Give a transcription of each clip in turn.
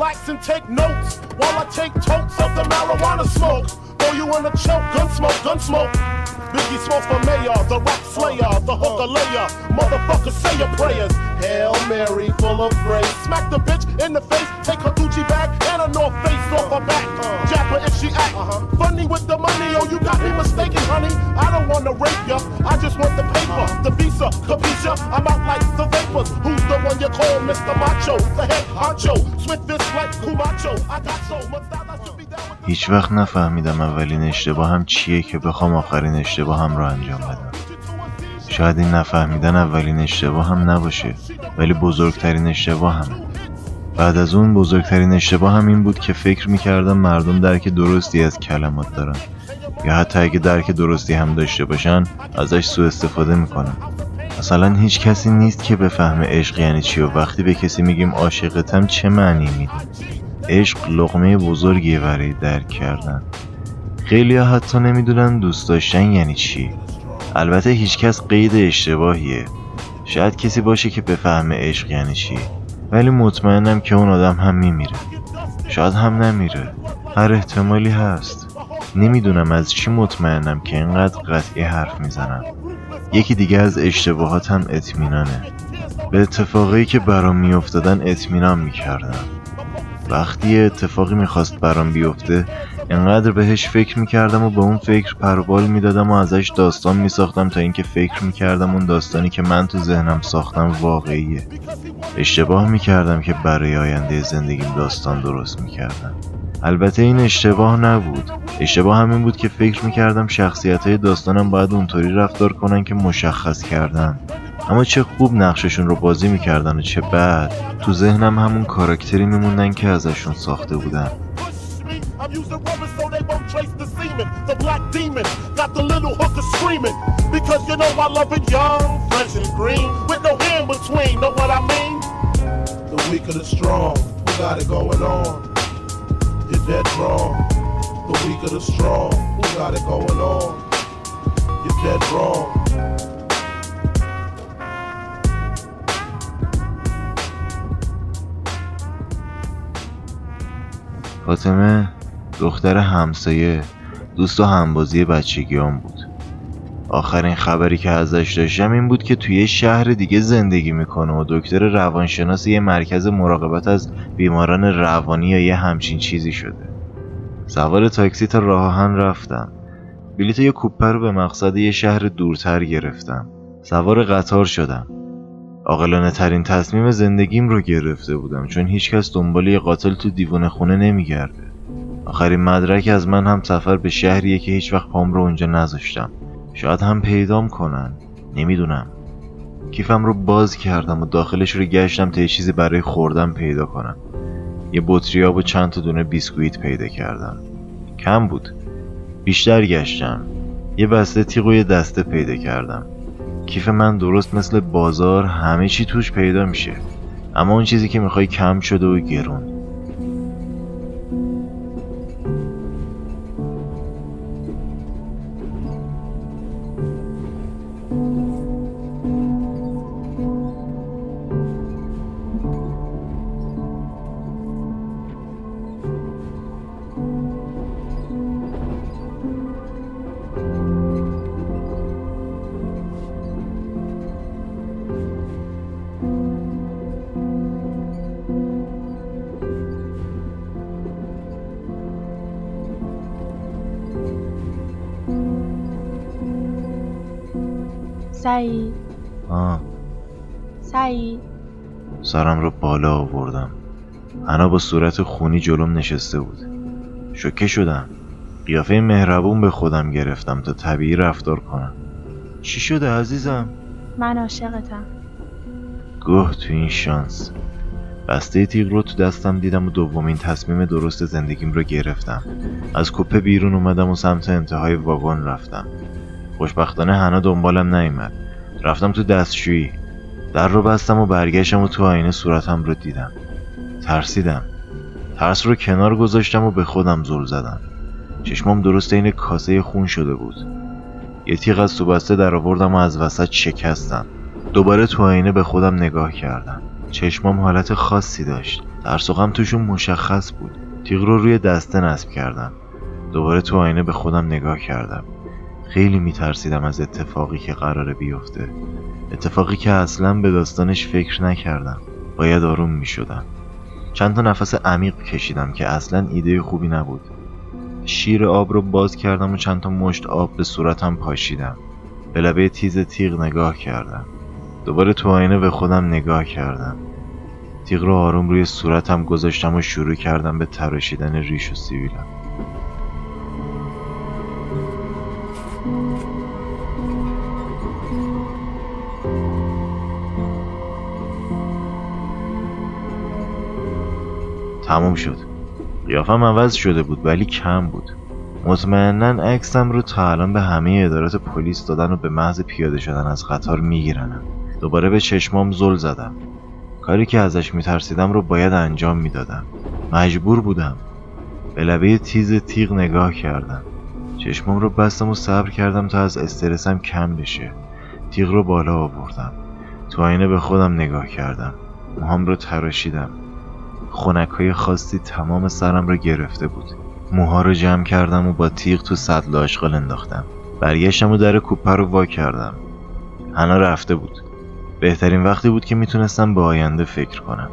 Relax and take notes while I take totes of the marijuana smoke. Throw you in a choke, gun smoke, gun smoke. Biggie smoke for mayor, the rap slayer, the hooker layer. Motherfucker, say your prayers. Hail Mary, full of grace. Smack the bitch in the face, take her Gucci bag and a North Face off her back. Uh-huh. Jab her if she act uh-huh. funny with the money. Oh, you got me هیچ وقت نفهمیدم اولین اشتباهم چیه که بخوام آخرین اشتباهم رو انجام بدم. شاید این نفهمیدن اولین اشتباهم نباشه ولی بزرگترین اشتباهمه بعد از اون بزرگترین اشتباهم این بود که فکر می‌کردم مردم درک درستی از کلمات دارن. یا حتی اگه درک درستی هم داشته باشن ازش سوء استفاده می‌کنن. مثلا هیچ کسی نیست که بفهمه عشق یعنی چی و وقتی به کسی میگیم عاشقتم چه معنی میده. عشق لقمه بزرگیه برای درک کردن. خیلی ها حتی نمی‌دونن دوست داشتن یعنی چی. البته هیچکس قید اشتباهیه. شاید کسی باشه که بفهمه عشق یعنی چی. ولی مطمئنم که اون آدم هم میمیره. شاید هم نمیره. هر احتمالی هست. نمی‌دونم از چی مطمئنم که اینقدر قطعی حرف می‌زنم. یکی دیگه از اشتباهاتم اطمینانه. به اتفاقی که برام میافتادن اطمینان می‌کردم. وقتی اتفاقی می‌خواست برام بیفته انقدر بهش فکر می‌کردم و به اون فکر پروبال می‌دادم و ازش داستان میساختم تا اینکه فکر می‌کردم اون داستانی که من تو ذهنم ساختم واقعیه. اشتباه می‌کردم که برای آینده زندگیم داستان درست می‌کردم البته این اشتباه نبود. اشتباه همین بود که فکر می‌کردم شخصیت های داستانم باید اونطوری رفتار کنن که مشخص کردن. اما چه خوب نقششون رو بازی می‌کردن و چه بعد تو ذهنم همون کاراکتری میموندن که ازشون ساخته بودن. Dead wrong. The weak of the strong, who got it going on? You're dead wrong. فاطمه دختر همسایه دوست و همبازی بچگیام بود آخرین خبری که ازش داشتم این بود که توی شهر دیگه زندگی می‌کنه و دکتر روانشناس یه مرکز مراقبت از بیماران روانی یا یه همچین چیزی شده. سوار تاکسی تا راه آهن رفتم. بلیت یه کوپه رو به مقصد یه شهر دورتر گرفتم. سوار قطار شدم. عاقلانه ترین تصمیم زندگیم رو گرفته بودم چون هیچکس دنبال یه قاتل تو دیوونه خونه نمیگرده. آخرین مدرک از من هم سفر به شهریه که هیچ وقت پام رو اونجا نذاشتم. شاید هم پیدام کنن. نمی‌دونم. کیفم رو باز کردم و داخلش رو گشتم تا یه چیزی برای خوردن پیدا کنم. یه بطری آب و چند تا دونه بیسکویت پیدا کردم. کم بود. بیشتر گشتم. یه بسته تیغ و یه دسته پیدا کردم. کیف من درست مثل بازار همه چی توش پیدا میشه. اما اون چیزی که می‌خوای کم شده و گرون. سعید آه. سعید سرم رو بالا آوردم. انا با صورت خونی جلوم نشسته بود. شوکه شدم. قیافه مهربون به خودم گرفتم تا طبیعی رفتار کنم. چی شده عزیزم؟ من عاشقتم. گوه تو این شانس. بسته تیغ رو تو دستم دیدم و دومین تصمیم درست زندگیم رو گرفتم. از کوپه بیرون اومدم و سمت انتهای واگن رفتم. خوشبختانه هنا دنبالم نیومد. رفتم تو دستشویی. در رو بستم و برگشتم و تو آینه صورتم رو دیدم. ترسیدم. ترس رو کنار گذاشتم و به خودم زل زدم. چشمام درست این کاسه خون شده بود. یه تیغ از تو بسته در آوردم و از وسط شکستم. دوباره تو آینه به خودم نگاه کردم. چشمام حالت خاصی داشت. ترس و غم توشون مشخص بود. تیغ رو روی دسته نصب کردم. دوباره تو آینه به خودم نگاه کردم. خیلی میترسیدم از اتفاقی که قراره بیفته. اتفاقی که اصلا به داستانش فکر نکردم. باید آروم می‌شدم. چند تا نفس عمیق کشیدم که اصلا ایده خوبی نبود. شیر آب رو باز کردم و چند تا مشت آب به صورتم پاشیدم. به لبه تیز تیغ نگاه کردم. دوباره تو آینه به خودم نگاه کردم. تیغ رو آروم روی صورتم گذاشتم و شروع کردم به تراشیدن ریش و سیبیلم. تموم شد. قیافم عوض شده بود ولی کم بود. مطمئنا عکسم رو تا الان به همه ادارات پلیس دادن و به محض پیاده شدن از قطار میگیرنم. دوباره به چشمام زل زدم. کاری که ازش میترسیدم رو باید انجام می‌دادم. مجبور بودم. به لبه تیز تیغ نگاه کردم. چشمام رو بستم و صبر کردم تا از استرسم کم بشه. تیغ رو بالا آوردم. تو آینه به خودم نگاه کردم. موهام رو تراشیدم. خونک های خاصی تمام سرم رو گرفته بود. موها رو جمع کردم و با تیغ تو سطل آشغال انداختم. برگشتم و در کوپه رو وا کردم. هنا رفته بود. بهترین وقتی بود که می‌تونستم به آینده فکر کنم.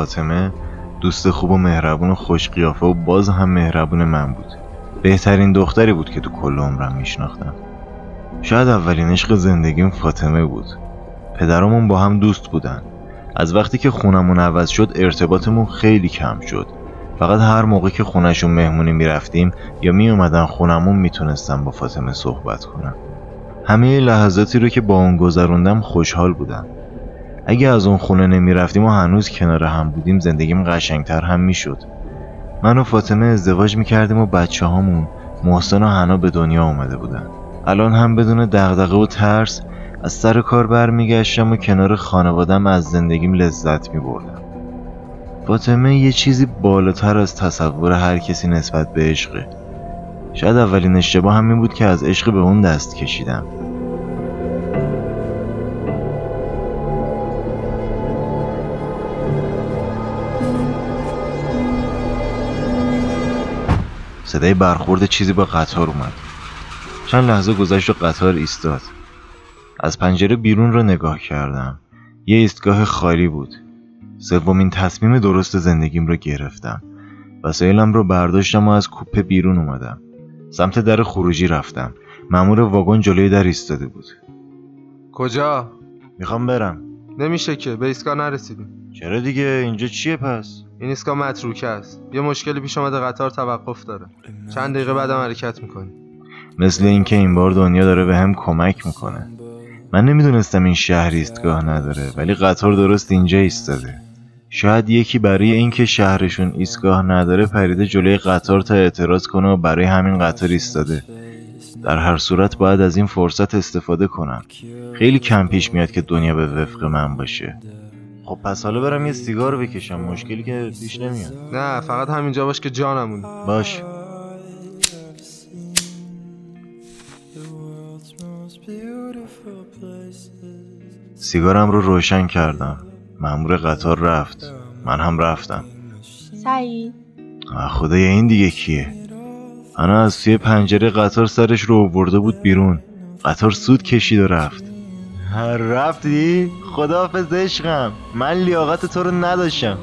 فاطمه دوست خوب و مهربون و خوش قیافه و باز هم مهربون من بود. بهترین دختری بود که تو کل عمرم میشناختم. شاید اولین عشق زندگیم فاطمه بود. پدرامون با هم دوست بودن. از وقتی که خونمون عوض شد ارتباطمون خیلی کم شد. فقط هر موقع که خونشون مهمونی می‌رفتیم یا می اومدن خونمون می‌تونستم با فاطمه صحبت کنم. همه لحظاتی رو که با اون گذروندم خوشحال بودم. اگه از اون خونه نمی رفتیم و هنوز کنار هم بودیم زندگیم قشنگتر هم می‌شد. من و فاطمه ازدواج می کردیم و بچه هامون محسن و حنا به دنیا اومده بودن الان هم بدون دغدغه و ترس از سر کار برمیگشتم و کنار خانوادم از زندگیم لذت می بردم. فاطمه یه چیزی بالاتر از تصور هر کسی نسبت به عشقه شاید اولین اشتباه همین بود که از عشق به اون دست کشیدم صدای برخورد چیزی با قطار اومد. چند لحظه گذشت و قطار ایستاد. از پنجره بیرون را نگاه کردم. یه ایستگاه خالی بود. سومین تصمیم درست زندگیم رو گرفتم. وسایلم رو برداشتم و از کوپه بیرون اومدم. سمت در خروجی رفتم. مامور واگن جلوی در ایستاده بود. کجا؟ می‌خوام برم. نمیشه که به ایستگاه نرسیدیم. چرا دیگه؟ اینجا چیه پس؟ این ایستگاه متروکه است. یه مشکلی پیش اومده قطار توقف داره. چند دقیقه بعدم حرکت می‌کنی مثل اینکه این بار دنیا داره به هم کمک می‌کنه. من نمی‌دونستم این شهر ایستگاه نداره ولی قطار درست اینجا ایستاده. شاید یکی برای اینکه شهرشون ایستگاه نداره پریده جلوی قطار تا اعتراض کنه و برای همین قطار ایستاده. در هر صورت باید از این فرصت استفاده کنم. خیلی کم پیش میاد که دنیا به وفق من باشه. خب پس حالا برم یه سیگار بکشم. مشکلی که پیش نمیاد. نه فقط همینجا باش که جانمون باش. سیگارم رو روشن کردم. مامور قطار رفت. من هم رفتم. سعید. خدای این دیگه کیه؟ انا از توی پنجره قطار سرش رو برده بود بیرون. قطار سود کشید و رفت. رفتی؟ خداحافظ عشقم. من لیاقت تو رو نداشتم.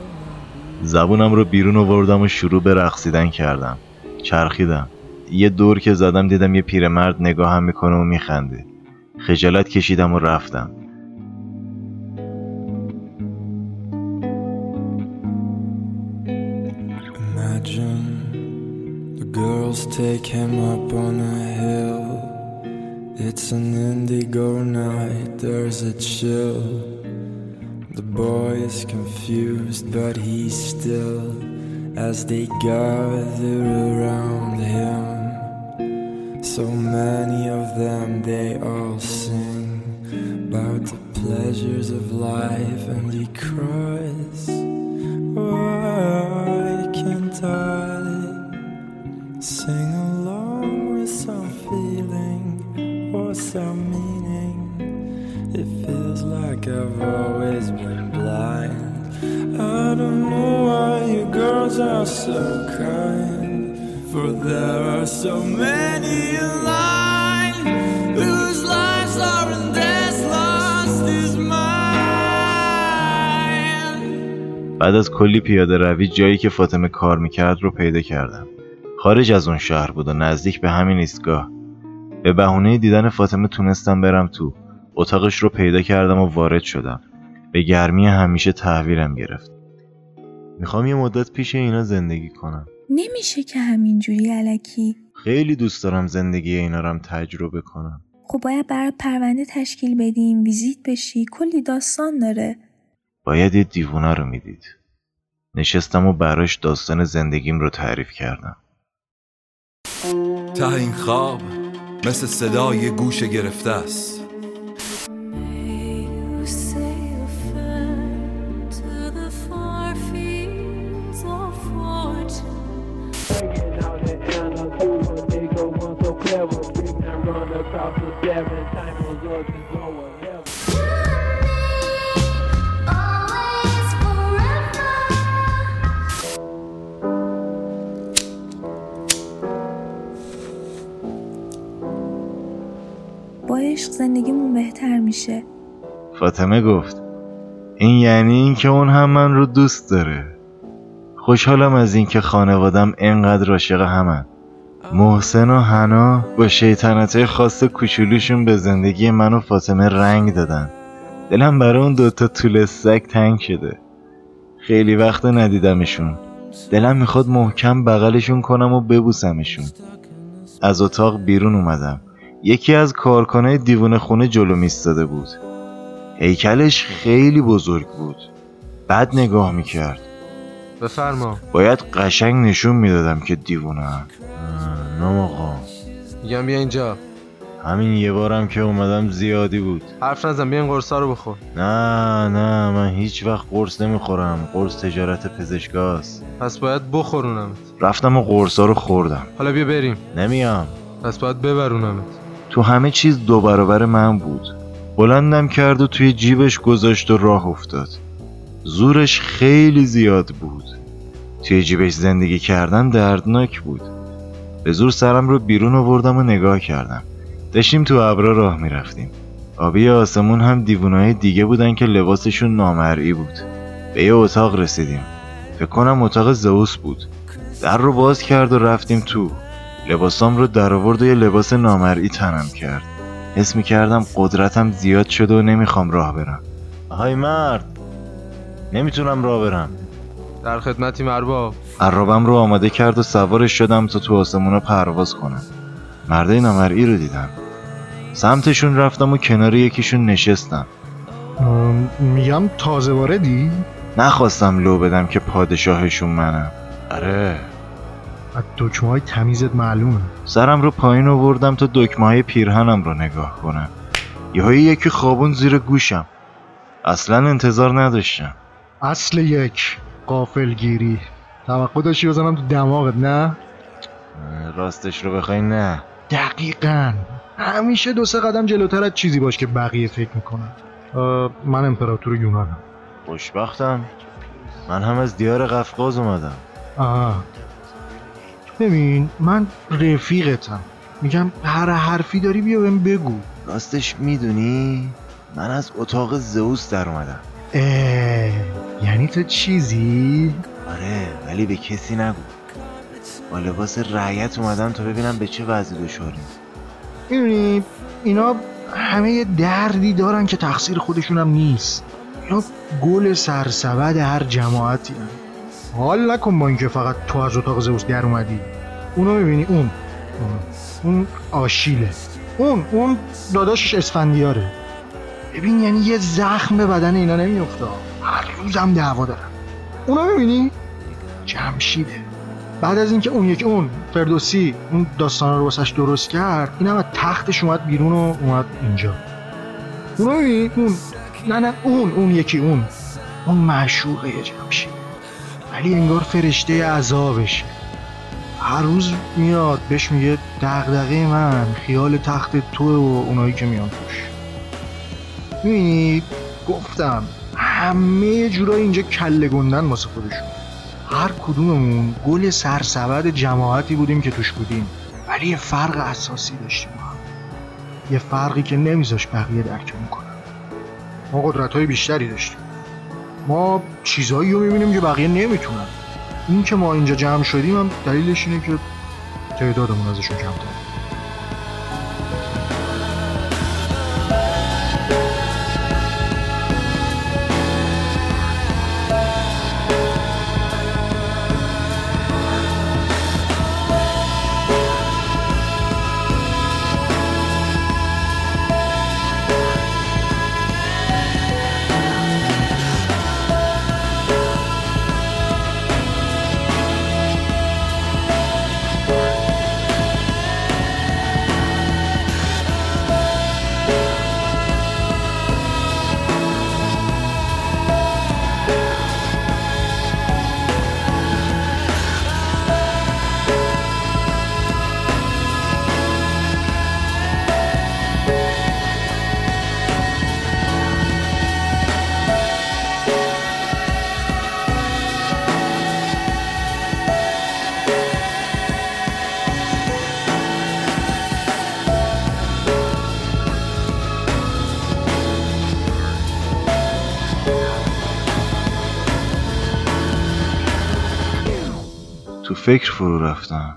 زبونم رو بیرون آوردم و شروع به رقصیدن کردم. چرخیدم. یه دور که زدم دیدم یه پیرمرد نگاهم می‌کنه و میخنده. خجالت کشیدم و رفتم. Imagine girls take him up on a hill. It's an indigo night, there's a chill. The boy is confused, but he's still as they gather around him. So many of them, they all sing about the pleasures of life, and he cries, Why can't I sing along with some feeling or some meaning? It feels like I've always been blind. I don't know why you girls are so kind, for there are so many in line whose lives are in this lost is mine. بعد از کلی پیاده روی جایی که فاطمه کار می‌کرد رو پیدا کردم خارج از اون شهر بود و نزدیک به همین ایستگاه. به بهونه دیدن فاطمه تونستم برم تو. اتاقش رو پیدا کردم و وارد شدم. به گرمی همیشه تحویلم گرفت. می‌خوام یه مدت پیش اینا زندگی کنم. نمیشه که همینجوری علکی. خیلی دوست دارم زندگی اینا رو هم تجربه کنم. خب باید برای پرونده تشکیل بدیم ویزیت بشی کلی داستان داره. باید یه دیوونه رو می‌دید. نشستم و براش داستان زندگیم رو تعریف کردم. ته این خواب مثل صدای گوش گرفته است. فاطمه گفت این یعنی اینکه اون هم من رو دوست داره. خوشحالم از اینکه خانوادم انقدر عاشق همن. محسن و حنا با شیطنتهای خاص کوچولوشون به زندگی من و فاطمه رنگ دادن. دلم برای اون دوتا طول سگ تنگ شده. خیلی وقت ندیدمشون. دلم می‌خواد محکم بغلشون کنم و ببوسمشون. از اتاق بیرون اومدم. یکی از کارکنای دیوونه خونه جلو میستاده بود. هیکلش خیلی بزرگ بود. بد نگاه می‌کرد. بفرما. باید قشنگ نشون می‌دادم که دیوونه. نه آقا. میگم بیا اینجا. همین یه بارم که اومدم زیادی بود. حرف نزن بیا این قرصا رو بخور. نه نه من هیچ وقت قرص نمی‌خورم. قرص تجارت پزشکاست. پس باید بخورونمت. رفتم و قرصا رو خوردم. حالا بیا بریم. نمیام. پس باید ببرونمت. تو همه چیز دو برابر من بود. بلندم کرد و توی جیبش گذاشت و راه افتاد. زورش خیلی زیاد بود. توی جیبش زندگی کردن دردناک بود. به زور سرم رو بیرون آوردم و نگاه کردم. داشتیم تو ابرا راه می‌رفتیم. آبی آسمون هم دیوونای دیگه بودن که لباسشون نامرئی بود. به یه اتاق رسیدیم. فکر کنم اتاق زئوس بود. در رو باز کرد و رفتیم تو. لباسام رو در آورد و یه لباس نامرئی تنم کرد. حس می کردم قدرتم زیاد شده و نمی‌خوام راه برم. های مرد نمی‌تونم راه برم. در خدمتی مرباب عرابم رو آماده کرد و سوارش شدم تا تو آسمونا پرواز کنم. مرده نامرئی رو دیدم. سمتشون رفتم و کنار یکیشون نشستم. میگم تازه واردی؟ نخواستم لو بدم که پادشاهشون منم. آره. از دکمه های تمیزت معلومه. سرم رو پایین آوردم تا دکمه های پیرهنم رو نگاه کنم. یهویی یکی خوابون زیر گوشم. اصلا انتظار نداشتم. اصل یک قافلگیری. توقع داشتی بزنم تو دماغت نه؟ راستش رو بخوای نه. دقیقا. همیشه دو سه قدم جلوتر از چیزی باش که بقیه فکر می‌کنن. من امپراتور یونانم. خوشبختم. من هم از دیار قفقاز اومدم. آه. ببین من رفیقتم. میگم هر حرفی داری بیا بهم بگو. راستش می‌دونی؟ من از اتاق زئوس در اومدم. اه، یعنی تو چیزی؟ آره ولی به کسی نگو. با لباس رعیت اومدم تا ببینم به چه وضعی دچاریم می‌دونی اینا همه دردی دارن که تقصیر خودشون هم نیست. اینا گل سرسبد هر جماعتی هن. حال نکن با اینکه فقط تو از اتاق زئوس در اومدی. اونو می‌بینی اون. اون, آشیله. اون اون داداشش اسفندیاره. ببین یعنی یه زخم به بدن اینا نمیفته هر روزم دعوا دارن اونو می‌بینی؟ جمشیده. بعد از اینکه اون یکی اون فردوسی اون داستان رو واسش درست کرد این هم از تختش اومد بیرون و اومد اینجا. اونو می‌بینی؟ اون. نه نه اون اون یکی اون. اون معشوقه جمشید. ولی انگار فرشته عذابشه هر روز میاد بهش میگه دغدغه من خیال تخت تو و اونایی که میان توش. می‌بینی گفتم همه جورایی اینجا کله گندن واسه خودشون. هر کدوممون گل سرسبد جماعتی بودیم که توش بودیم. ولی یه فرق اساسی داشتیم. یه فرقی که نمیذاش بقیه درکمون کنن ما قدرت های بیشتری داشتیم. ما چیزایی رو می‌بینیم که بقیه نمی‌تونن. این که ما اینجا جمع شدیم هم دلیلش اینه که تعدادمون ازشون کمتر فکر فرو رفتم.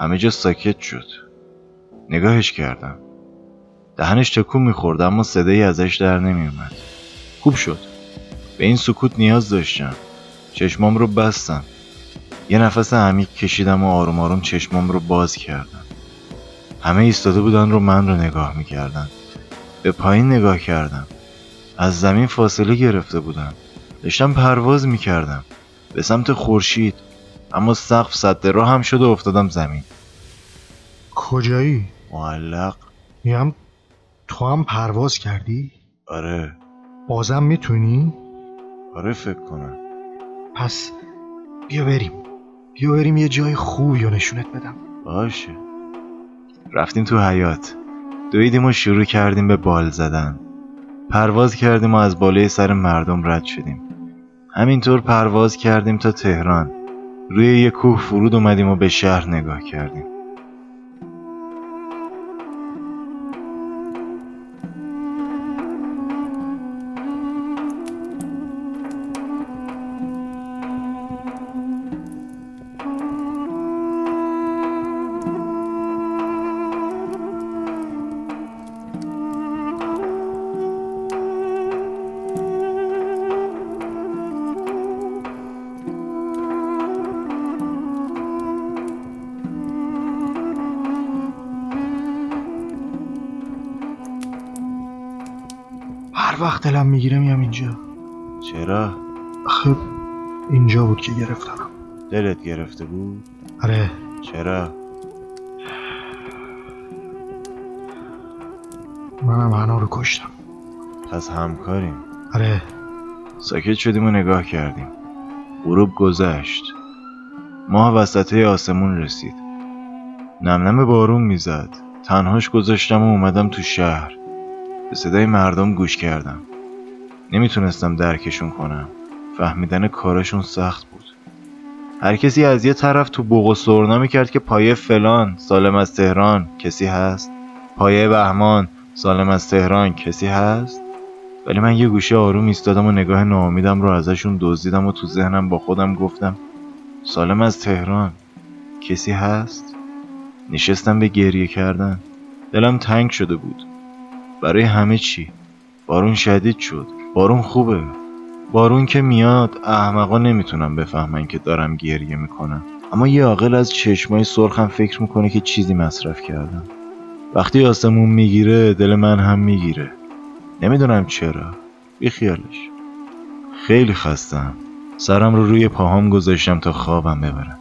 همه جا ساکت شد. نگاهش کردم. دهنش تکون می‌خورد اما صدایی ازش در نمیومد خوب شد. به این سکوت نیاز داشتم. چشمام رو بستم. یه نفس عمیق کشیدم و آروم آروم چشمام رو باز کردم. همه ایستاده بودن رو من رو نگاه می‌کردن. به پایین نگاه کردم. از زمین فاصله گرفته بودم. داشتم پرواز می‌کردم. به سمت خورشید. اما سقف صد راه هم شد و افتادم زمین. کجایی؟ معلق. میگم تو هم پرواز کردی؟ آره. بازم می‌تونی؟ آره فکر کنم. پس بیا بریم. بیا بریم یه جای خوبی رو نشونت بدم. باشه. رفتیم تو حیات دویدیم و شروع کردیم به بال زدن. پرواز کردیم و از بالای سر مردم رد شدیم. همینطور پرواز کردیم تا تهران. روی یه کوه فرود اومدیم و به شهر نگاه کردیم. وقت دلم می‌گیره میام اینجا. چرا؟ خب اینجا بود که گرفتم. دلت گرفته بود؟ آره. چرا؟ منم هنا رو کشتم. پس همکاریم؟ آره. ساکت شدیم و نگاه کردیم. غروب گذشت. ماه وسطه آسمون رسید. نمنم بارون می‌زد. تنهاش گذاشتم و اومدم تو شهر. به صدای مردم گوش کردم. نمی‌تونستم درکشون کنم. فهمیدن کارشون سخت بود. هر کسی از یه طرف تو بوق و سرنا می‌کرد که پایه فلان سالم از تهران کسی هست؟ پایه بهمان سالم از تهران کسی هست؟ ولی من یه گوشه آروم ایستادم و نگاه ناامیدم رو ازشون دزدیدم و تو ذهنم با خودم گفتم سالم از تهران کسی هست؟ نشستم به گریه کردن. دلم تنگ شده بود. برای همه چی. بارون شدید شد. بارون خوبه. بارون که میاد احمقا نمی‌تونم بفهمن که دارم گریه می‌کنم. اما یه عاقل از چشمای سرخم فکر می‌کنه که چیزی مصرف کردم. وقتی آسمون می‌گیره دل من هم می‌گیره. نمی‌دونم چرا. بیخیالش. خیلی خستم. سرم رو روی پاهام گذاشتم تا خوابم ببرم.